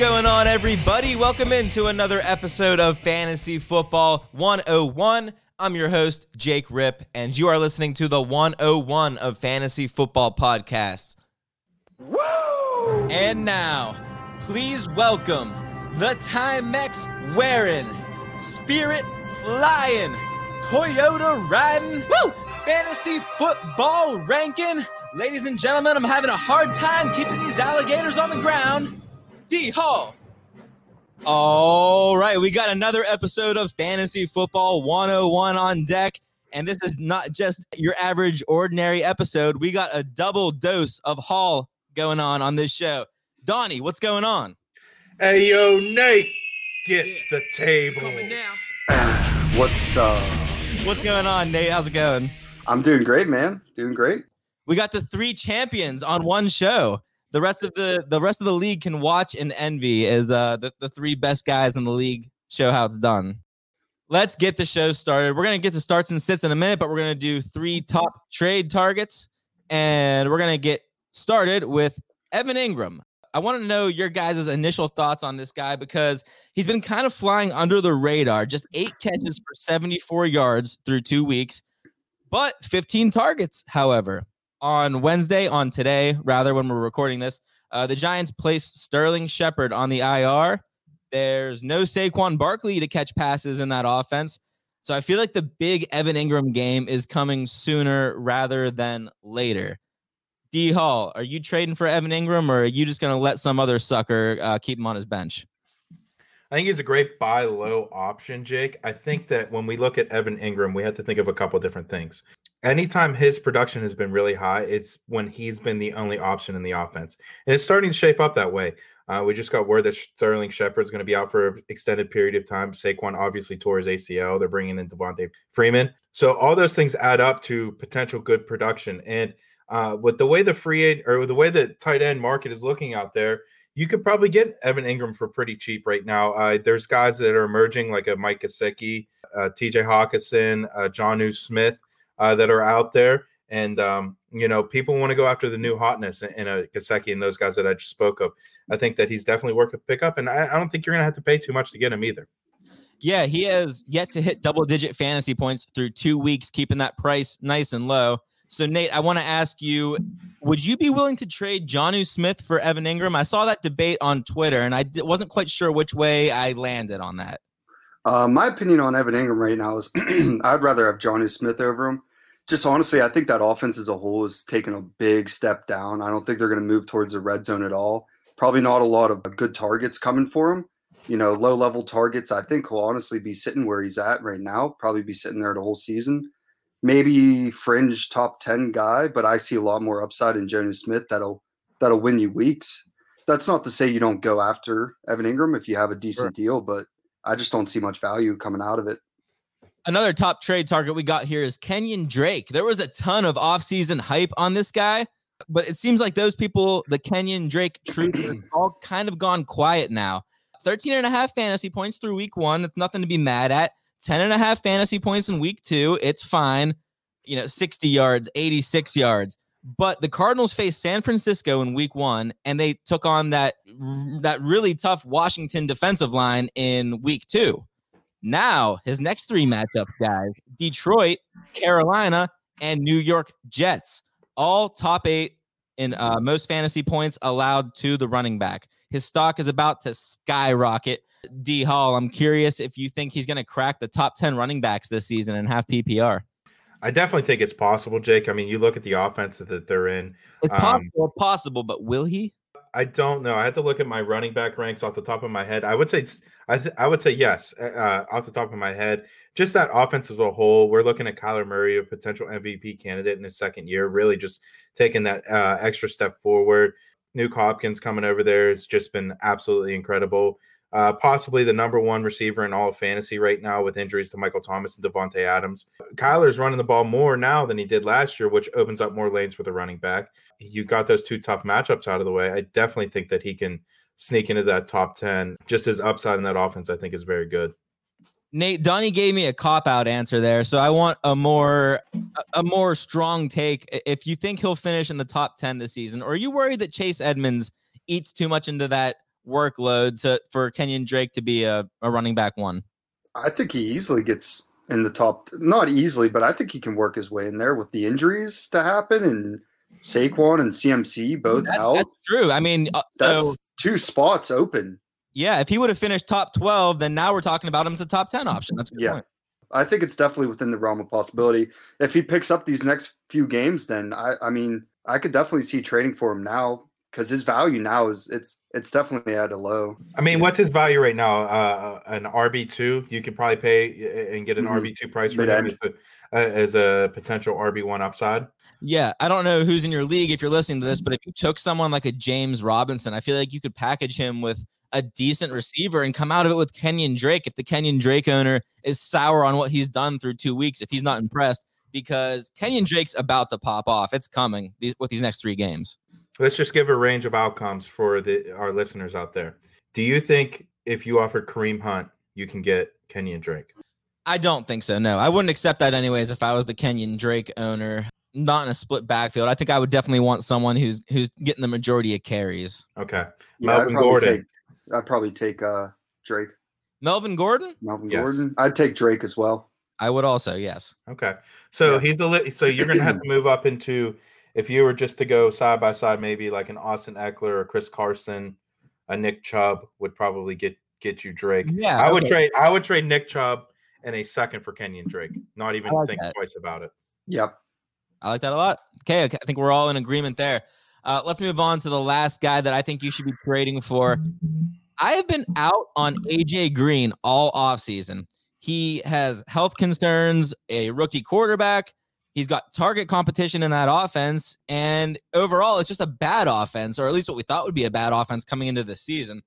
Going on, everybody? Welcome into another episode of Fantasy Football 101. I'm your host, Jake Rip, and you are listening to the 101 of Fantasy Football Podcasts. Woo! And now, please welcome the Timex wearing, Spirit flying, Toyota riding, woo! Fantasy football ranking. Ladies and gentlemen, I'm having a hard time keeping these alligators on the ground. D Hall. All right, we got another episode of Fantasy Football 101 on deck. And this is not just your average, ordinary episode. We got a double dose of Hall going on on this show. Donnie, what's going on? Hey yo, Nate, get the table. Coming now. What's uh What's going on, Nate? How's it going? I'm doing great, man. Doing great. We got the three champions on one show. The rest of the the rest of the league can watch and envy as uh, the, the three best guys in the league show how it's done. Let's get the show started. We're gonna get to starts and sits in a minute, but we're gonna do three top trade targets, and we're gonna get started with Evan Engram. I want to know your guys' initial thoughts on this guy because he's been kind of flying under the radar. Just eight catches for 74 yards through two weeks, but 15 targets, however on Wednesday, on today, rather, when we're recording this, uh, the Giants placed Sterling Shepard on the IR. There's no Saquon Barkley to catch passes in that offense. So I feel like the big Evan Engram game is coming sooner rather than later. D Hall, are you trading for Evan Engram or are you just going to let some other sucker uh, keep him on his bench? I think he's a great buy low option, Jake. I think that when we look at Evan Engram, we have to think of a couple different things. Anytime his production has been really high, it's when he's been the only option in the offense. And it's starting to shape up that way. Uh, we just got word that Sterling Shepard is going to be out for an extended period of time. Saquon obviously tore his ACL. They're bringing in Devonta Freeman. So all those things add up to potential good production. And uh, with the way the free aid or the way the tight end market is looking out there, you could probably get Evan Engram for pretty cheap right now. Uh, there's guys that are emerging like a Mike Gesicki, uh, TJ Hockenson, uh, Jonnu Smith uh, that are out there. And, um, you know, people want to go after the new hotness in, in a Gesicki and those guys that I just spoke of. I think that he's definitely worth a pickup. And I, I don't think you're going to have to pay too much to get him either. Yeah, he has yet to hit double digit fantasy points through two weeks, keeping that price nice and low. So, Nate, I want to ask you would you be willing to trade Jonnu Smith for Evan Engram? I saw that debate on Twitter and I d- wasn't quite sure which way I landed on that. Uh, my opinion on Evan Engram right now is I'd rather have Johnny Smith over him. Just honestly, I think that offense as a whole is taking a big step down. I don't think they're going to move towards the red zone at all. Probably not a lot of uh, good targets coming for him. You know, low level targets. I think he'll honestly be sitting where he's at right now. Probably be sitting there the whole season. Maybe fringe top ten guy, but I see a lot more upside in Jonas Smith that'll that'll win you weeks. That's not to say you don't go after Evan Engram if you have a decent deal, but I just don't see much value coming out of it. Another top trade target we got here is Kenyon Drake. There was a ton of offseason hype on this guy, but it seems like those people, the Kenyon Drake truthers, all kind of gone quiet now. 13 and a half fantasy points through week one. It's nothing to be mad at. 10 and a half fantasy points in week two. It's fine. You know, 60 yards, 86 yards. But the Cardinals faced San Francisco in week one, and they took on that that really tough Washington defensive line in week two. Now, his next three matchups, guys Detroit, Carolina, and New York Jets, all top eight in uh, most fantasy points allowed to the running back. His stock is about to skyrocket. D Hall, I'm curious if you think he's going to crack the top 10 running backs this season and have PPR. I definitely think it's possible, Jake. I mean, you look at the offense that, that they're in. It's Um, possible, possible, but will he? I don't know. I had to look at my running back ranks off the top of my head. I would say, I th- I would say yes, uh, off the top of my head. Just that offense as a whole. We're looking at Kyler Murray, a potential MVP candidate in his second year, really just taking that uh, extra step forward. Nuk Hopkins coming over there has just been absolutely incredible. Uh, possibly the number one receiver in all of fantasy right now with injuries to Michael Thomas and Davante Adams. Kyler's running the ball more now than he did last year, which opens up more lanes for the running back. You got those two tough matchups out of the way. I definitely think that he can sneak into that top 10. Just his upside in that offense, I think, is very good. Nate Donnie gave me a cop out answer there, so I want a more a more strong take. If you think he'll finish in the top ten this season, or are you worried that Chase Edmonds eats too much into that workload to for Kenyon Drake to be a, a running back one? I think he easily gets in the top. Not easily, but I think he can work his way in there with the injuries to happen and Saquon and CMC both That- out. that's true. I mean, uh, That's so two spots open. yeah, if he would have finished top twelve, then now we're talking about him as a top ten option. That's Yeah. point. I think it's definitely within the realm of possibility. If he picks up these next few games, then I, I mean, I could definitely see trading for him now because his value now is it's it's definitely at a low. I mean, what's his value right now? Uh, an RB two, you could probably pay and get an Mhm. RB two price for him as a, uh, as a potential RB one upside. Yeah, I don't know who's in your league if you're listening to this, but if you took someone like a James Robinson, I feel like you could package him with a decent receiver and come out of it with Kenyon Drake. If the Kenyon Drake owner is sour on what he's done through two weeks, if he's not impressed, because Kenyon Drake's about to pop off, it's coming these, with these next three games. Let's just give a range of outcomes for the our listeners out there. Do you think if you offered Kareem Hunt, you can get Kenyon Drake? I don't think so. No, I wouldn't accept that anyways if I was the Kenyon Drake owner. Not in a split backfield. I think I would definitely want someone who's who's getting the majority of carries. Okay. yeah, I'd Melvin probably Gordon. take I'd probably take uh Drake. Melvin Gordon, Melvin Yes. Gordon. I'd take Drake as well. I would also yes. Okay. So Yeah. he's the li- so you're gonna have to move up into if you were just to go side by side, maybe like an Austin Ekeler or Chris Carson, a Nick Chubb would probably get get you Drake. Yeah, I would okay. trade I would trade Nick Chubb and a second for Kenyon Drake. Not even like think that. twice about it. Yep. I like that a lot. Okay, okay, I think we're all in agreement there. Uh, let's move on to the last guy that I think you should be trading for. I have been out on AJ Green all offseason. He has health concerns, a rookie quarterback. He's got target competition in that offense. And overall, it's just a bad offense, or at least what we thought would be a bad offense coming into the season.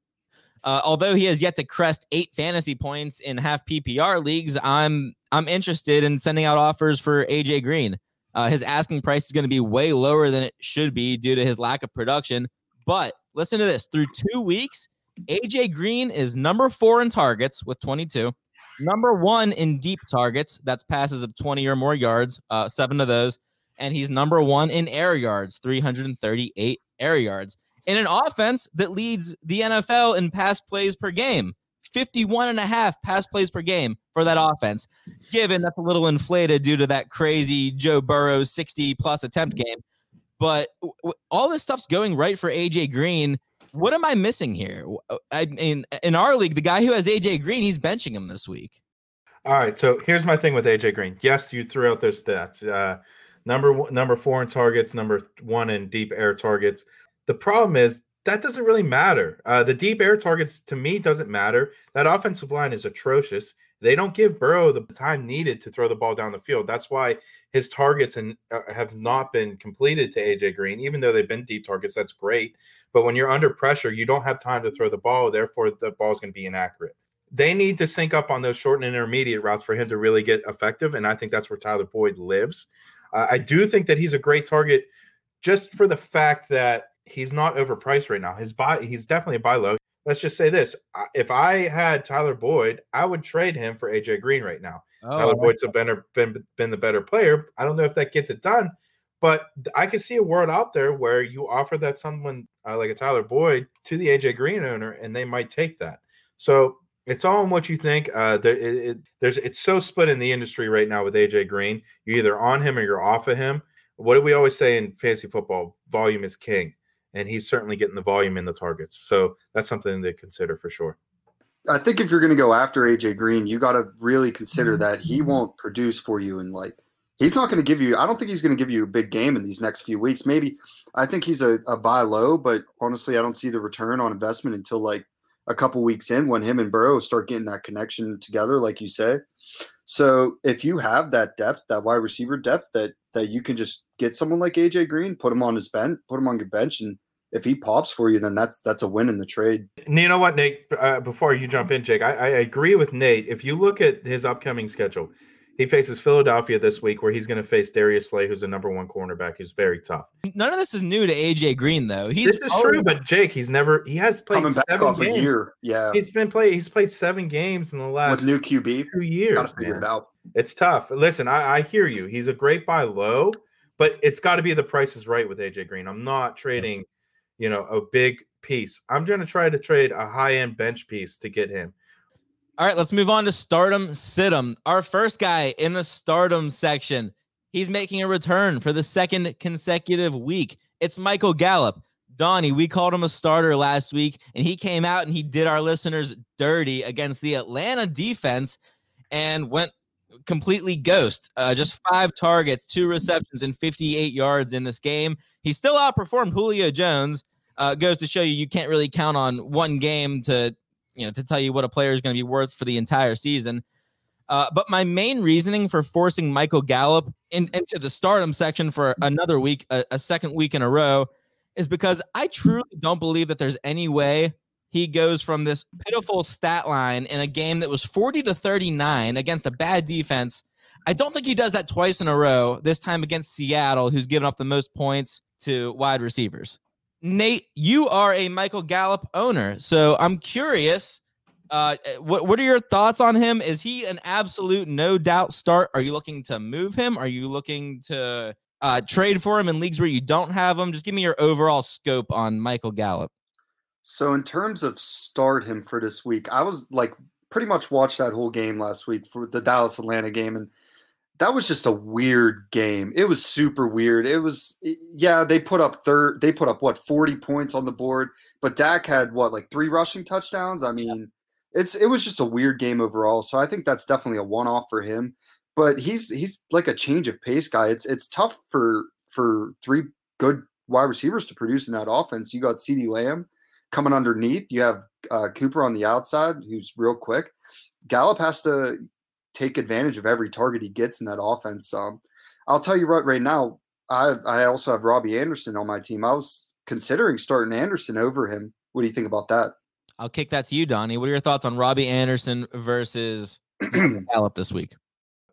Uh, although he has yet to crest eight fantasy points in half PPR leagues, I'm I'm interested in sending out offers for AJ Green. Uh, his asking price is going to be way lower than it should be due to his lack of production. But listen to this: through two weeks, AJ Green is number four in targets with 22, number one in deep targets. That's passes of 20 or more yards, uh, seven of those, and he's number one in air yards, 338 air yards in an offense that leads the NFL in pass plays per game. 51 and a half pass plays per game for that offense, given that's a little inflated due to that crazy Joe Burrow 60 plus attempt game. But w- all this stuff's going right for AJ Green. What am I missing here? Uh, I mean, in our league, the guy who has AJ Green, he's benching him this week. All right, so here's my thing with AJ Green. Yes, you threw out those stats. Uh, number one, number four in targets, number one in deep air targets. The problem is that doesn't really matter. Uh, the deep air targets to me doesn't matter. That offensive line is atrocious. They don't give Burrow the time needed to throw the ball down the field. That's why his targets and uh, have not been completed to AJ Green, even though they've been deep targets. That's great, but when you're under pressure, you don't have time to throw the ball. Therefore, the ball is going to be inaccurate they need to sync up on those short and intermediate routes for him to really get effective. And I think that's where Tyler Boyd lives. Uh, I do think that he's a great target just for the fact that he's not overpriced right now. His buy, he's definitely a buy low. Let's just say this: if I had Tyler Boyd, I would trade him for AJ Green right now. Oh, Tyler Boyd's a better been been the better player. I don't know if that gets it done, but I can see a world out there where you offer that someone uh, like a Tyler Boyd to the AJ Green owner, and they might take that. So it's all in what you think. Uh, there, it, it- there's it's so split in the industry right now with AJ Green. You're either on him or you're off of him. What do we always say in fantasy football? Volume is king, and he's certainly getting the volume in the targets. So that's something to consider for sure. I think if you're going to go after AJ Green, you got to really consider mm-hmm. that he won't produce for you and like he's not going to give you. I don't think he's going to give you a big game in these next few weeks. Maybe I think he's a, a buy low, but honestly, I don't see the return on investment until like a couple weeks in when him and Burrow start getting that connection together, like you say. So if you have that depth, that wide receiver depth, that that you can just get someone like AJ Green, put him on his bench, put him on your bench, and if he pops for you, then that's that's a win in the trade. And you know what, Nate? Uh, before you jump in, Jake, I, I agree with Nate. If you look at his upcoming schedule, he faces Philadelphia this week, where he's going to face Darius Slay, who's a number one cornerback, who's very tough. None of this is new to AJ Green, though. He's this is already- true, but Jake, he's never he has played Coming back seven off games. a year, yeah, He's been played. He's played seven games in the last with new QB, two years. gotta figure man. it out. It's tough. Listen, I, I hear you. He's a great buy low, but it's got to be the price is right with AJ Green. I'm not trading, you know, a big piece. I'm going to try to trade a high end bench piece to get him. All right, let's move on to stardom situm. Our first guy in the stardom section. He's making a return for the second consecutive week. It's Michael Gallup. Donnie, we called him a starter last week, and he came out and he did our listeners dirty against the Atlanta defense and went completely ghost. Uh, just five targets, two receptions, and 58 yards in this game. He still outperformed Julio Jones. Uh, goes to show you you can't really count on one game to you know to tell you what a player is going to be worth for the entire season. Uh, but my main reasoning for forcing Michael Gallup in, into the stardom section for another week, a, a second week in a row, is because I truly don't believe that there's any way he goes from this pitiful stat line in a game that was 40 to 39 against a bad defense. I don't think he does that twice in a row, this time against Seattle, who's given up the most points to wide receivers. Nate, you are a Michael Gallup owner, so I'm curious. Uh, what what are your thoughts on him? Is he an absolute no doubt start? Are you looking to move him? Are you looking to uh, trade for him in leagues where you don't have him? Just give me your overall scope on Michael Gallup. So in terms of start him for this week, I was like pretty much watched that whole game last week for the Dallas Atlanta game and that was just a weird game. It was super weird. It was yeah, they put up third they put up what 40 points on the board, but Dak had what like three rushing touchdowns. I mean, it's it was just a weird game overall. So I think that's definitely a one-off for him. But he's he's like a change of pace guy. It's it's tough for for three good wide receivers to produce in that offense. You got CeeDee Lamb coming underneath. You have uh, Cooper on the outside, who's real quick. Gallup has to take advantage of every target he gets in that offense. Um, I'll tell you what, right now, I I also have Robbie Anderson on my team. I was considering starting Anderson over him. What do you think about that? I'll kick that to you, Donnie. What are your thoughts on Robbie Anderson versus Gallup this week?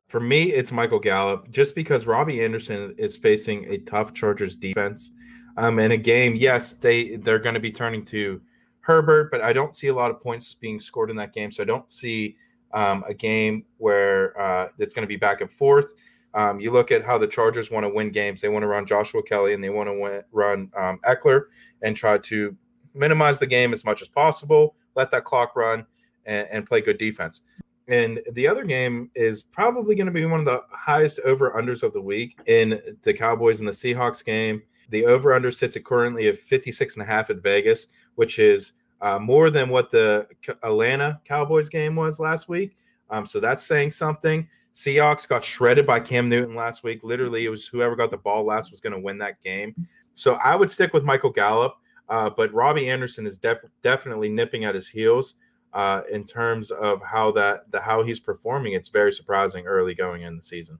For me, it's Michael Gallup, just because Robbie Anderson is facing a tough Chargers defense. Um, in a game, yes, they they're going to be turning to Herbert, but I don't see a lot of points being scored in that game. So I don't see um, a game where uh, it's going to be back and forth. Um, you look at how the Chargers want to win games. They want to run Joshua Kelley and they want to run um, Ekeler and try to minimize the game as much as possible, let that clock run, and, and play good defense. And the other game is probably going to be one of the highest over unders of the week in the Cowboys and the Seahawks game. The over under sits at currently at 56 and a half at Vegas, which is uh, more than what the Atlanta Cowboys game was last week. Um, so that's saying something. Seahawks got shredded by Cam Newton last week. Literally, it was whoever got the ball last was going to win that game. So I would stick with Michael Gallup, uh, but Robbie Anderson is def- definitely nipping at his heels uh, in terms of how that the how he's performing. It's very surprising early going in the season.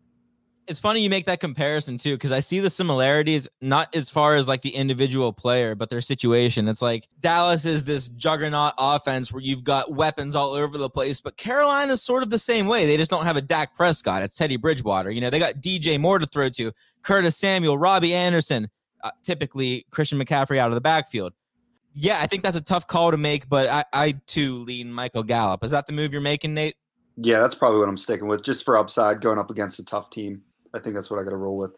It's funny you make that comparison too, because I see the similarities not as far as like the individual player, but their situation. It's like Dallas is this juggernaut offense where you've got weapons all over the place, but Carolina is sort of the same way. They just don't have a Dak Prescott. It's Teddy Bridgewater. You know, they got DJ Moore to throw to, Curtis Samuel, Robbie Anderson, uh, typically Christian McCaffrey out of the backfield. Yeah, I think that's a tough call to make, but I, I too lean Michael Gallup. Is that the move you're making, Nate? Yeah, that's probably what I'm sticking with, just for upside going up against a tough team. I think that's what I got to roll with.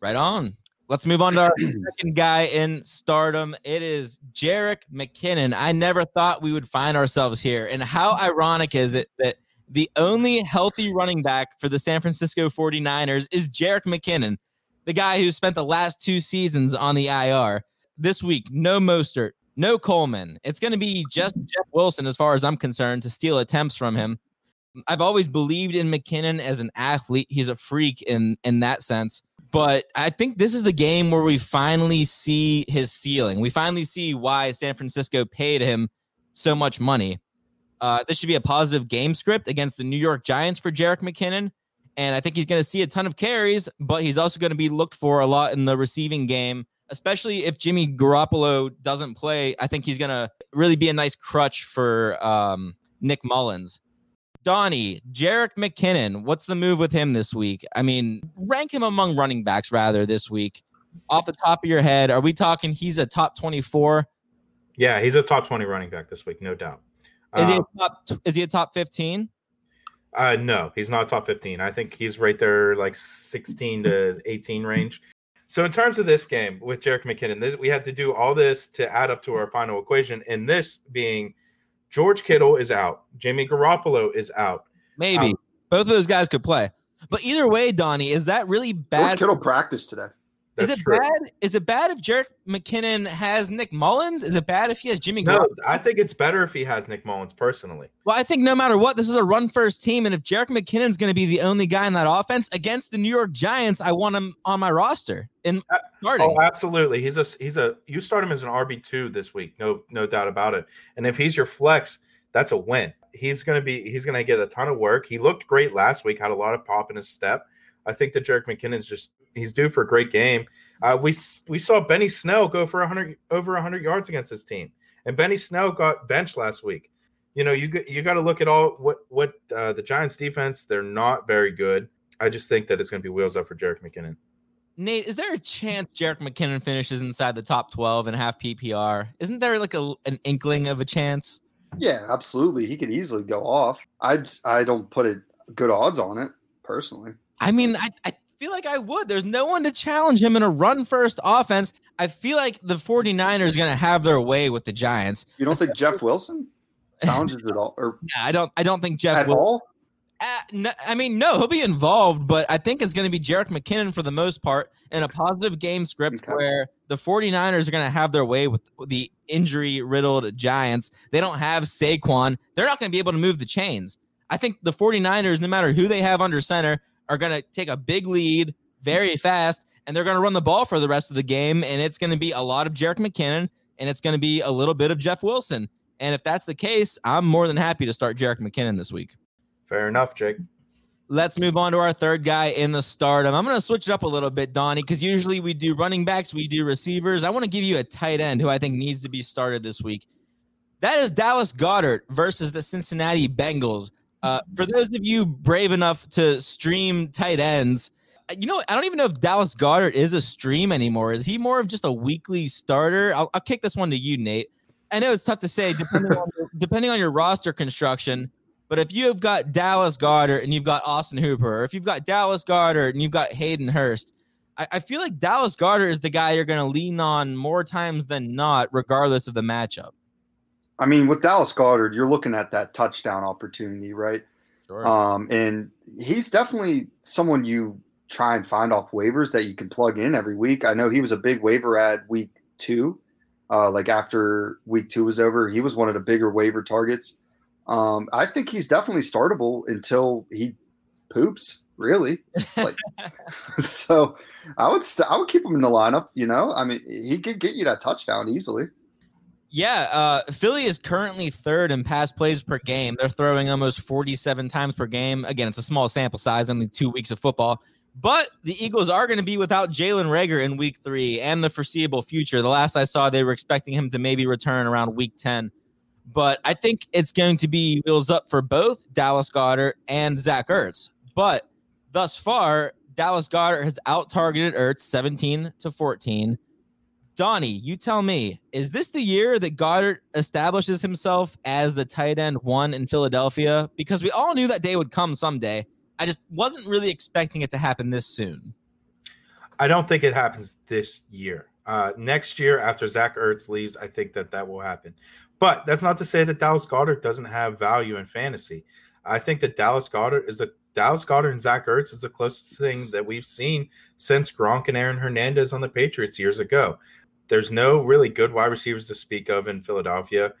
Right on. Let's move on to our second guy in stardom. It is Jerick McKinnon. I never thought we would find ourselves here. And how ironic is it that the only healthy running back for the San Francisco 49ers is Jerick McKinnon, the guy who spent the last two seasons on the IR. This week, no Mostert, no Coleman. It's going to be just Jeff Wilson, as far as I'm concerned, to steal attempts from him. I've always believed in McKinnon as an athlete. He's a freak in in that sense. But I think this is the game where we finally see his ceiling. We finally see why San Francisco paid him so much money. Uh, this should be a positive game script against the New York Giants for Jerick McKinnon. And I think he's going to see a ton of carries, but he's also going to be looked for a lot in the receiving game especially if Jimmy Garoppolo doesn't play. I think he's gonna really be a nice crutch for um, Nick Mullens. Donnie, Jerick McKinnon, what's the move with him this week? I mean, rank him among running backs rather this week. Off the top of your head, are we talking he's a top 24? Yeah, he's a top 20 running back this week, no doubt. Is he Um, a top is he a top 15? Uh, no, he's not top 15. I think he's right there, like 16 to 18 range. So, in terms of this game with Jerick McKinnon, this, we had to do all this to add up to our final equation. And this being George Kittle is out, Jimmy Garoppolo is out. Maybe. Um, Both of those guys could play. But either way, Donnie, is that really bad? George bad? Kittle practiced today. Is it true. bad? Is it bad if Jerick McKinnon has Nick Mullens? Is it bad if he has Jimmy No, Garoppolo? I think it's better if he has Nick Mullens personally. Well, I think no matter what, this is a run first team. And if Jerick McKinnon's going to be the only guy in that offense against the New York Giants, I want him on my roster in Uh, starting. Oh, absolutely. He's a he's a you start him as an RB two this week, no no doubt about it. And if he's your flex, that's a win. He's gonna be he's gonna get a ton of work. He looked great last week, had a lot of pop in his step. I think that Jerick McKinnon's just he's due for a great game. Uh, we we saw Benny Snell go for hundred over hundred yards against his team, and Benny Snell got benched last week. You know you got- you got to look at all what what uh, the Giants defense. They're not very good. I just think that it's going to be wheels up for Jerick McKinnon. Nate, is there a chance Jerick McKinnon finishes inside the top 12 and half PPR? Isn't there like a, an inkling of a chance? Yeah, absolutely. He could easily go off. I I don't put it good odds on it personally. I mean, I, I feel like I would. There's no one to challenge him in a run first offense. I feel like the 49ers are going to have their way with the Giants. You don't think Jeff Wilson challenges it all or Yeah, I don't I don't think Jeff at will all? Uh, no, I mean, no, he'll be involved, but I think it's going to be Jerick McKinnon for the most part in a positive game script Okay. where the 49ers are going to have their way with the injury riddled Giants. They don't have Saquon. They're not going to be able to move the chains. I think the 49ers, no matter who they have under center, are going to take a big lead very fast and they're going to run the ball for the rest of the game. And it's going to be a lot of Jerick McKinnon and it's going to be a little bit of Jeff Wilson. And if that's the case, I'm more than happy to start Jerick McKinnon this week. Fair enough, Jake. Let's move on to our third guy in the stardom. I'm going to switch it up a little bit, Donnie, because usually we do running backs, we do receivers. I want to give you a tight end who I think needs to be started this week. That is Dallas Goedert versus the Cincinnati Bengals. Uh, for those of you brave enough to stream tight ends, you know, I don't even know if Dallas Goedert is a stream anymore. Is he more of just a weekly starter? I'll, I'll kick this one to you, Nate. I know it's tough to say depending on depending on your roster construction. But if you have got Dallas Goedert and you've got Austin Hooper, or if you've got Dallas Goedert and you've got Hayden Hurst, I, I feel like Dallas Goedert is the guy you're going to lean on more times than not, regardless of the matchup. I mean, with Dallas Goedert, you're looking at that touchdown opportunity, right? Sure. Um, and he's definitely someone you try and find off waivers that you can plug in every week. I know he was a big waiver ad week two, uh, like after week two was over. He was one of the bigger waiver targets. Um, I think he's definitely startable until he poops, really. Like, so I would st- I would keep him in the lineup. You know, I mean, he could get you that touchdown easily. Yeah, uh, Philly is currently third in pass plays per game. They're throwing almost 47 times per game. Again, it's a small sample size, only two weeks of football. But the Eagles are going to be without Jalen Reagor in week three and the foreseeable future. The last I saw, they were expecting him to maybe return around week 10. But I think it's going to be wheels up for both Dallas Goedert and Zach Ertz. But thus far, Dallas Goedert has out targeted Ertz 17 to 14. Donnie, you tell me, is this the year that Goedert establishes himself as the tight end one in Philadelphia? Because we all knew that day would come someday. I just wasn't really expecting it to happen this soon. I don't think it happens this year. Uh, next year, after Zach Ertz leaves, I think that that will happen. But that's not to say that Dallas Goedert doesn't have value in fantasy. I think that Dallas Goedert is a Dallas Goedert and Zach Ertz is the closest thing that we've seen since Gronk and Aaron Hernandez on the Patriots years ago. There's no really good wide receivers to speak of in Philadelphia.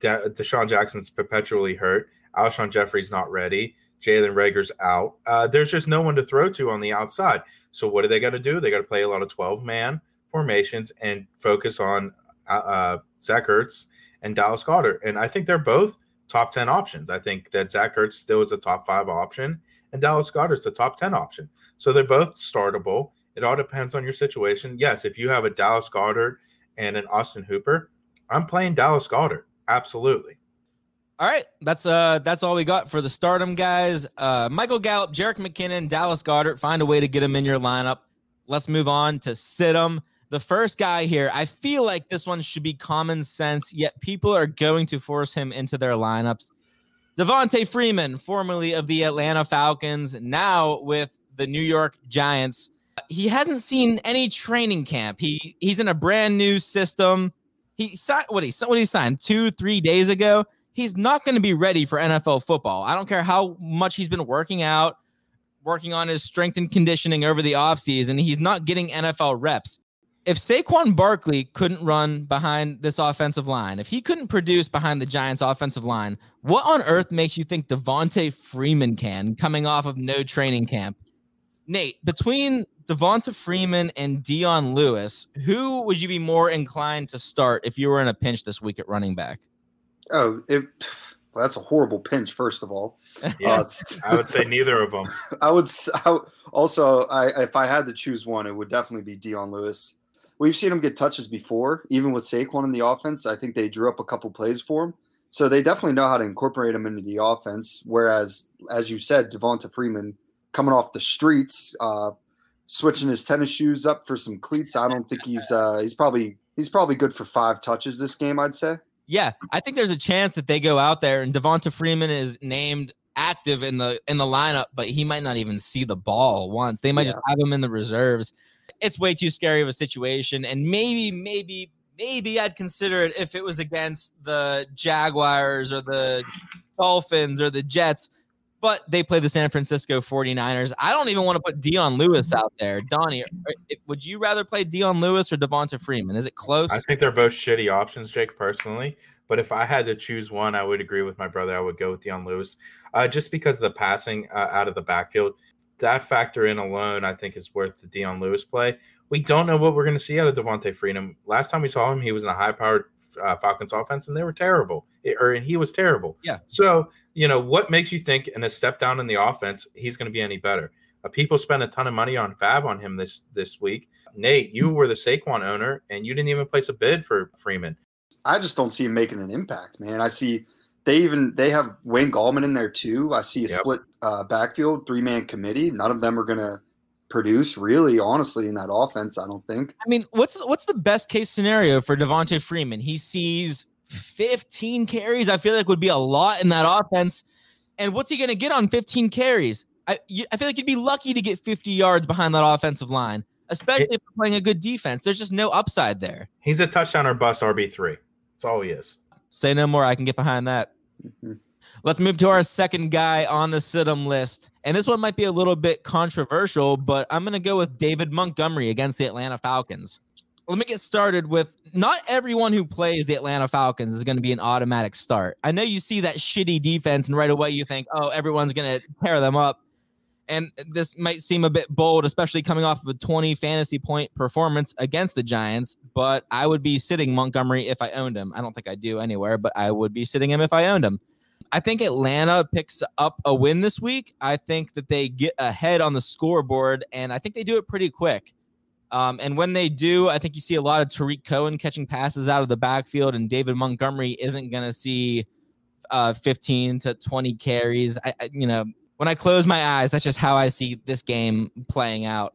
De- DeSean Jackson's perpetually hurt. Alshon Jeffery's not ready. Jalen Reagor's out. Uh, there's just no one to throw to on the outside. So what do they got to do? They got to play a lot of 12 man formations and focus on uh, uh, Zach Ertz and Dallas Goedert. And I think they're both top 10 options. I think that Zach Ertz still is a top five option and Dallas Goedert's a top 10 option. So they're both startable. It all depends on your situation. Yes, if you have a Dallas Goedert and an Austin Hooper, I'm playing Dallas Goedert. Absolutely. All right, that's uh that's all we got for the stardom guys. Uh Michael Gallup, Jerick McKinnon, Dallas Goedert. Find a way to get them in your lineup. Let's move on to sit them. The first guy here, I feel like this one should be common sense, yet people are going to force him into their lineups. Devonta Freeman, formerly of the Atlanta Falcons, now with the New York Giants. He hasn't seen any training camp. He he's in a brand new system. He signed what he what he signed two three days ago. He's not going to be ready for NFL football. I don't care how much he's been working out, working on his strength and conditioning over the offseason. He's not getting NFL reps if Saquon Barkley couldn't run behind this offensive line, if he couldn't produce behind the Giants' offensive line, what on earth makes you think Devonta Freeman can coming off of no training camp? Nate, between Devonta Freeman and Dion Lewis, who would you be more inclined to start if you were in a pinch this week at running back? Oh, it, well, that's a horrible pinch. First of all, Yeah, Uh, I would say neither of them. I would s- I would- also, I, if I had to choose one, it would definitely be Dion Lewis. We've seen him get touches before, even with Saquon in the offense. I think they drew up a couple plays for him, so they definitely know how to incorporate him into the offense. Whereas, as you said, Devonta Freeman coming off the streets, uh, switching his tennis shoes up for some cleats. I don't think he's uh, he's probably he's probably good for five touches this game. I'd say. Yeah, I think there's a chance that they go out there and Devonta Freeman is named active in the in the lineup, but he might not even see the ball once. They might just have him in the reserves. It's way too scary of a situation, and maybe, maybe, maybe I'd consider it if it was against the Jaguars or the Dolphins or the Jets. But they play the San Francisco 49ers. I don't even want to put Dion Lewis out there. Donnie, would you rather play Dion Lewis or Devonta Freeman? Is it close? I think they're both shitty options, Jake, personally. But if I had to choose one, I would agree with my brother. I would go with Dion Lewis, uh, just because of the passing uh, out of the backfield. That factor in alone, I think, is worth the Dion Lewis play. We don't know what we're going to see out of Devonta Freeman. Last time we saw him, he was in a high-powered uh, Falcons offense, and they were terrible. It- or and he was terrible. Yeah. So you know what makes you think in a step down in the offense he's going to be any better? Uh, people spent a ton of money on FAAB on him this this week. Nate, you were the Saquon owner, and you didn't even place a bid for Freeman. I just don't see him making an impact, man. I see they even they have Wayne Gallman in there too. I see a Yep. split uh, backfield, three man committee. None of them are going to produce really, honestly, in that offense. I don't think. I mean, what's what's the best case scenario for Devonta Freeman? He sees 15 carries. I feel like would be a lot in that offense. And what's he going to get on 15 carries? I you, I feel like you'd be lucky to get 50 yards behind that offensive line, especially if you're playing a good defense. There's just no upside there. He's a touchdown or bust RB three. That's all he is. Say no more. I can get behind that. Mhm. Let's move to our second guy on the Sidham list. And this one might be a little bit controversial, but I'm going to go with David Montgomery against the Atlanta Falcons. Let me get started with not everyone who plays the Atlanta Falcons is going to be an automatic start. I know you see that shitty defense, and right away you think, oh, everyone's going to tear them up. And this might seem a bit bold, especially coming off of a 20 fantasy point performance against the Giants. But I would be sitting Montgomery if I owned him. I don't think I do anywhere, but I would be sitting him if I owned him. I think Atlanta picks up a win this week. I think that they get ahead on the scoreboard, and I think they do it pretty quick. Um, and when they do, I think you see a lot of Tarik Cohen catching passes out of the backfield, and David Montgomery isn't going to see uh, 15 to 20 carries. I, I, you know, when I close my eyes, that's just how I see this game playing out.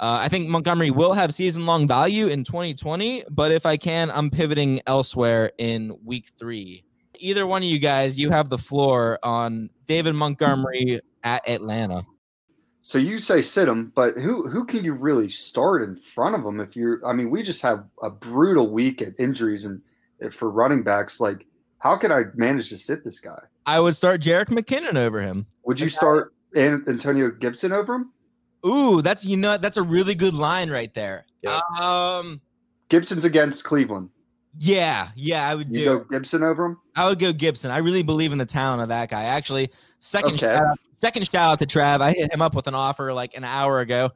Uh, I think Montgomery will have season long value in 2020, but if I can, I'm pivoting elsewhere in week three. Either one of you guys, you have the floor on David Montgomery at Atlanta. So you say sit him, but who who can you really start in front of him if you're? I mean, we just have a brutal week at injuries and for running backs. Like, how can I manage to sit this guy? I would start Jerick McKinnon over him. Would you start Antonio Gibson over him? Ooh, that's you know that's a really good line right there. Yeah. Um, Gibson's against Cleveland. yeah, yeah, I would You do. go Gibson over him. I would go Gibson. I really believe in the talent of that guy. Actually, second Okay. shout out, second shout out to Trav. I hit him up with an offer like an hour ago.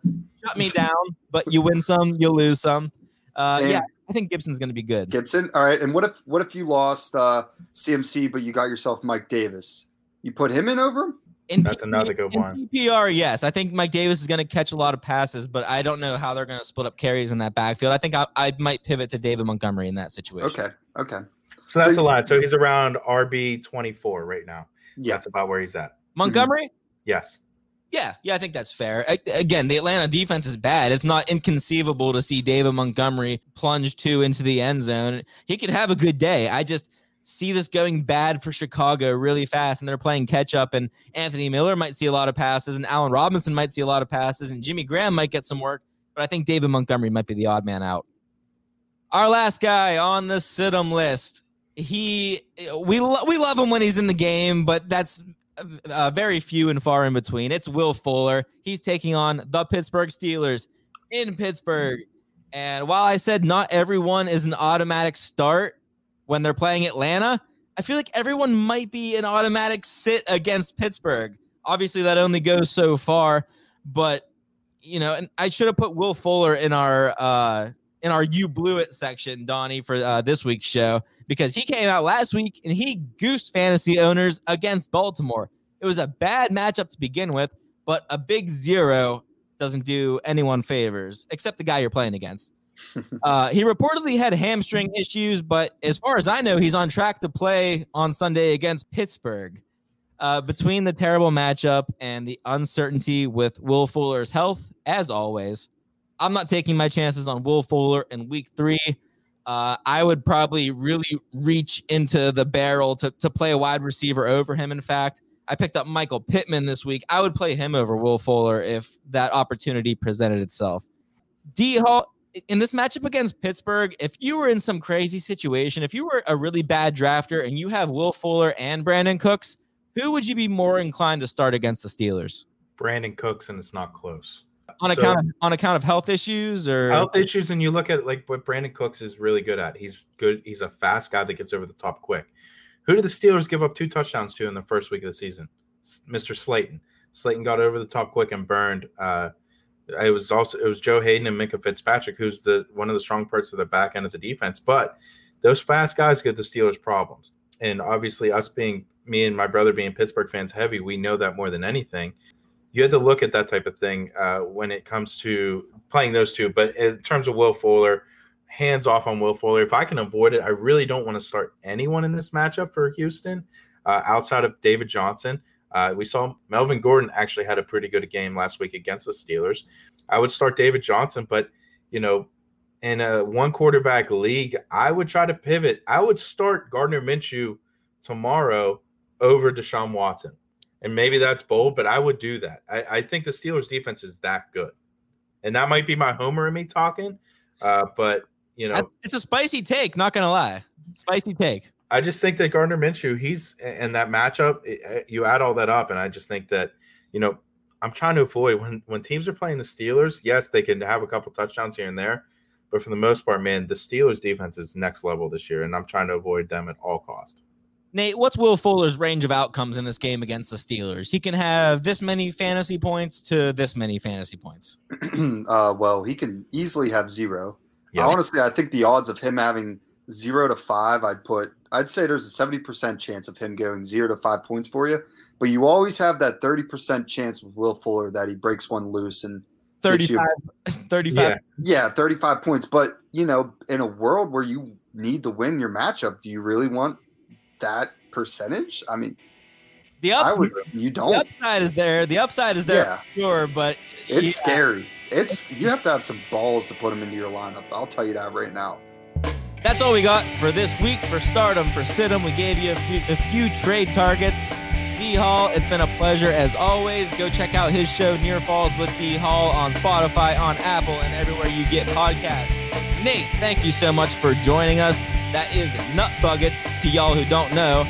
Shut me down, but you win some, you lose some. Uh, yeah, I think Gibson's going to be good. Gibson. All right. And what if what if you lost uh, CMC, but you got yourself Mike Davis? You put him in over him? In That's another good in one. PPR, yes. I think Mike Davis is going to catch a lot of passes, but I don't know how they're going to split up carries in that backfield. I think I, I might pivot to David Montgomery in that situation. Okay. Okay. So that's So- a lot. So he's around RB twenty four right now. Yeah. That's about where he's at. Montgomery? Mm-hmm. Yes. Yeah, yeah, I think that's fair. A- Again, the Atlanta defense is bad. It's not inconceivable to see David Montgomery plunge two into the end zone. He could have a good day. I just see this going bad for Chicago really fast, and they're playing catch up. And Anthony Miller might see a lot of passes, and Allen Robinson might see a lot of passes, and Jimmy Graham might get some work. But I think David Montgomery might be the odd man out. Our last guy on the sit-em list. He, we lo- we love him when he's in the game, but that's uh, very few and far in between. It's Will Fuller. He's taking on the Pittsburgh Steelers in Pittsburgh. And while I said not everyone is an automatic start when they're playing Atlanta, I feel like everyone might be an automatic sit against Pittsburgh. Obviously, that only goes so far, but you know, and I should have put Will Fuller in our uh in our you blew it section, Donnie, for uh, this week's show because he came out last week and he goosed fantasy owners against Baltimore. It was a bad matchup to begin with, but a big zero doesn't do anyone favors except the guy you're playing against. uh, he reportedly had hamstring issues, but as far as I know, he's on track to play on Sunday against Pittsburgh. Uh, between the terrible matchup and the uncertainty with Will Fuller's health, as always, I'm not taking my chances on Will Fuller in week three. Uh, I would probably really reach into the barrel to, to play a wide receiver over him. In fact, I picked up Michael Pittman this week. I would play him over Will Fuller if that opportunity presented itself. D Hall, in this matchup against Pittsburgh, if you were in some crazy situation, if you were a really bad drafter and you have Will Fuller and Brandin Cooks, who would you be more inclined to start against the Steelers? Brandin Cooks, and it's not close. On So- account of, on account of health issues or health issues, and you look at like what Brandin Cooks is really good at. He's good. He's a fast guy that gets over the top quick. Who did the Steelers give up two touchdowns to in the first week of the season? Mr. Slayton. Slayton got over the top quick and burned. Uh, it was also it was Joe Haden and Minkah Fitzpatrick, who's the one of the strong parts of the back end of the defense. But those fast guys give the Steelers problems. And obviously, us being me and my brother being Pittsburgh fans heavy, we know that more than anything you have to look at that type of thing uh, when it comes to playing those two. But in terms of Will Fuller, hands off on Will Fuller. If I can avoid it, I really don't want to start anyone in this matchup for Houston uh, outside of David Johnson. Uh, we saw Melvin Gordon actually had a pretty good game last week against the Steelers. I would start David Johnson, but you know, in a one quarterback league, I would try to pivot. I would start Gardner Minshew tomorrow over Deshaun Watson. And maybe that's bold, but I would do that. I, I think the Steelers defense is that good. And that might be my homer in me talking. Uh, but you know, it's a spicy take, not gonna lie. Spicy take. I just think that Gardner Minshew, he's in that matchup. it- You add all that up, and I just think that you know I'm trying to avoid when when teams are playing the Steelers. Yes, they can have a couple touchdowns here and there, but for the most part, man, the Steelers defense is next level this year, and I'm trying to avoid them at all cost. Nate, what's Will Fuller's range of outcomes in this game against the Steelers? He can have this many fantasy points to this many fantasy points. uh, well, he can easily have zero. Yeah. Honestly, I think the odds of him having zero to five, I'd put, I'd say there's a seventy percent chance of him going zero to five points for you. But you always have that thirty percent chance with Will Fuller that he breaks one loose and Gets you- 35, 35 Yeah, yeah, thirty-five points. But you know, in a world where you need to win your matchup, do you really want that percentage? I mean, The, I up, would. You don't. upside is there. The upside is there, Yeah. for sure, but It's yeah. scary. It's you have to have some balls to put him into your lineup. I'll tell you that right now. That's all we got for this week for Stardom for Sidham. We gave you a few, a few trade targets. D Hall, it's been a pleasure as always. Go check out his show Near Falls with D Hall on Spotify, on Apple, and everywhere you get podcasts. Nate, thank you so much for joining us. That is Nut Buckets to y'all who don't know.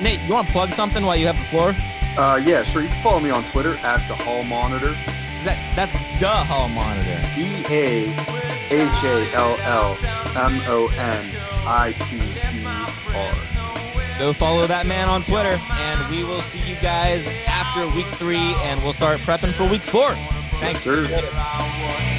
Nate, you want to plug something while you have the floor? Uh, yeah, sure. You can follow me on Twitter at the Hall Monitor. That that's the Hall Monitor? D A H A L L M O N I T E R. Go follow that man on Twitter, and we will see you guys after week three, and we'll start prepping for week four. Thanks. sir. I was